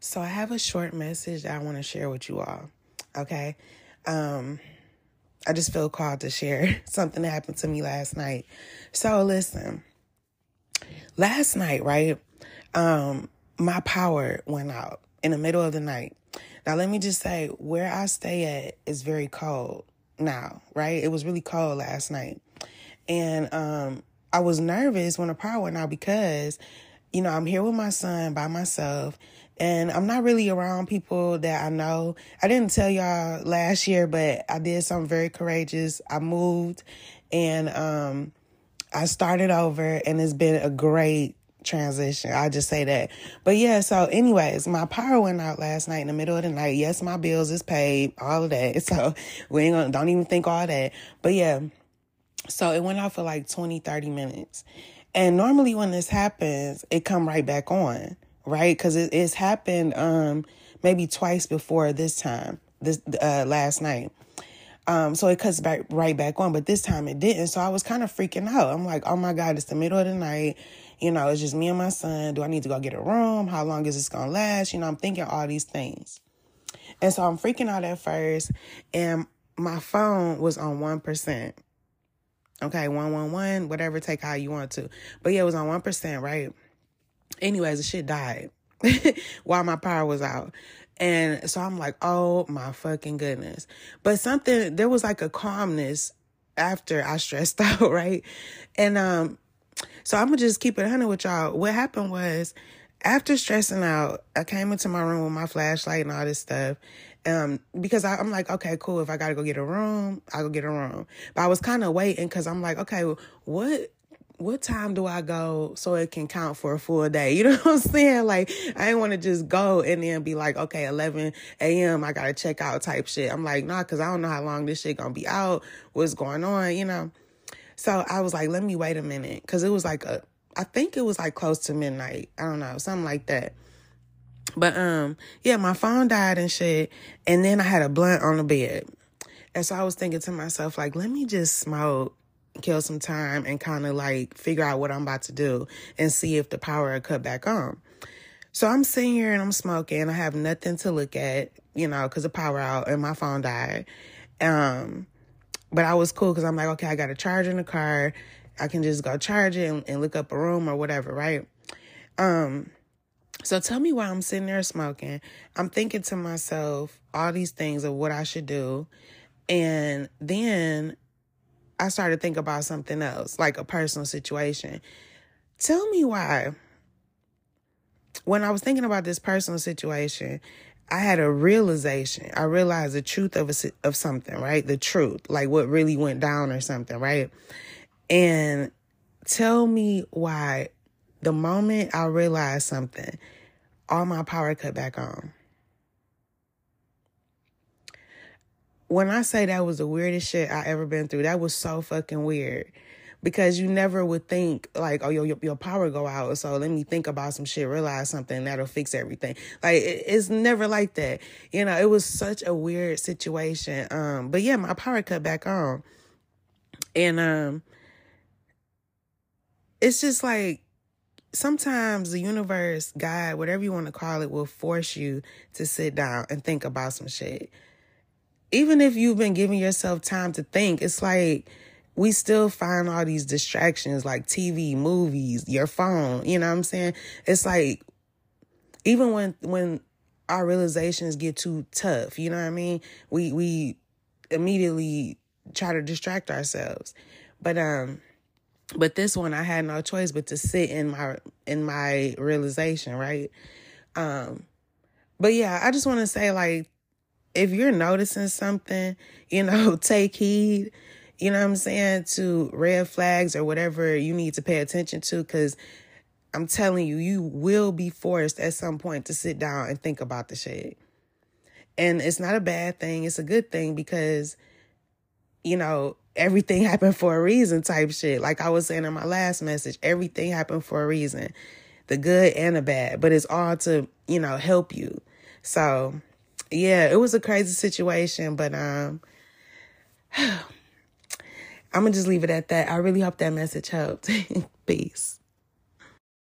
So I have a short message I want to share with you all. Okay. Um, I just feel called to share something that happened to me last night. So listen, last night, right? Um, my power went out in the middle of the night. Now, let me just say where I stay at is very cold now, right? It was really cold last night. And um, I was nervous when the power went out because, you know, I'm here with my son by myself and I'm not really around people that I know. I didn't tell y'all last year, but I did something very courageous. I moved and um, I started over, and it's been a great transition. I just say that. But yeah, so anyways, my power went out last night in the middle of the night. Yes, my bills is paid, all of that. So we ain't gonna don't even think all that. But yeah. So it went out for like 20, 30 minutes. And normally when this happens, it come right back on, right? Cause it, it's happened um maybe twice before this time, this uh last night. Um, so it cuts back right back on, but this time it didn't. So I was kind of freaking out. I'm like, oh my God, it's the middle of the night. You know, it's just me and my son. Do I need to go get a room? How long is this gonna last? You know, I'm thinking all these things. And so I'm freaking out at first, and my phone was on one percent. Okay, one one one, whatever, take how you want to. But yeah, it was on one percent, right? Anyways, the shit died while my power was out. And so I'm like, oh my fucking goodness. But something, there was like a calmness after I stressed out, right? And um, so I'm gonna just keep it 100 with y'all. What happened was, after stressing out, I came into my room with my flashlight and all this stuff. Um, because I, am like, okay, cool. If I gotta go get a room, I'll go get a room. But I was kind of waiting because I'm like, okay, what what time do I go so it can count for a full day? You know what I'm saying? Like, I didn't want to just go and then be like, okay, 11 a.m., I got to check out type shit. I'm like, nah, because I don't know how long this shit going to be out, what's going on, you know? So I was like, let me wait a minute. Because it was like a, I think it was like close to midnight. I don't know, something like that. But um, yeah, my phone died and shit. And then I had a blunt on the bed. And so I was thinking to myself, like, let me just smoke kill some time and kind of like figure out what I'm about to do and see if the power will cut back on. So I'm sitting here and I'm smoking. I have nothing to look at, you know, because the power out and my phone died. Um, but I was cool because I'm like, okay, I got a charger in the car. I can just go charge it and, and look up a room or whatever, right? Um, so tell me why I'm sitting there smoking. I'm thinking to myself all these things of what I should do. And then I started to think about something else, like a personal situation. Tell me why. When I was thinking about this personal situation, I had a realization. I realized the truth of a, of something, right? The truth, like what really went down or something, right? And tell me why the moment I realized something, all my power cut back on. When I say that was the weirdest shit I ever been through, that was so fucking weird. Because you never would think like, oh, your your power go out, so let me think about some shit, realize something that'll fix everything. Like it, it's never like that, you know. It was such a weird situation. Um, but yeah, my power cut back on, and um, it's just like sometimes the universe, God, whatever you want to call it, will force you to sit down and think about some shit even if you've been giving yourself time to think, it's like we still find all these distractions like TV, movies, your phone, you know what I'm saying? It's like even when when our realizations get too tough, you know what I mean? We we immediately try to distract ourselves. But um but this one I had no choice but to sit in my in my realization, right? Um but yeah, I just want to say like if you're noticing something, you know, take heed, you know what I'm saying, to red flags or whatever you need to pay attention to because I'm telling you, you will be forced at some point to sit down and think about the shit. And it's not a bad thing, it's a good thing because, you know, everything happened for a reason type shit. Like I was saying in my last message, everything happened for a reason. The good and the bad, but it's all to, you know, help you. So yeah, it was a crazy situation, but um I'm gonna just leave it at that. I really hope that message helped. Peace.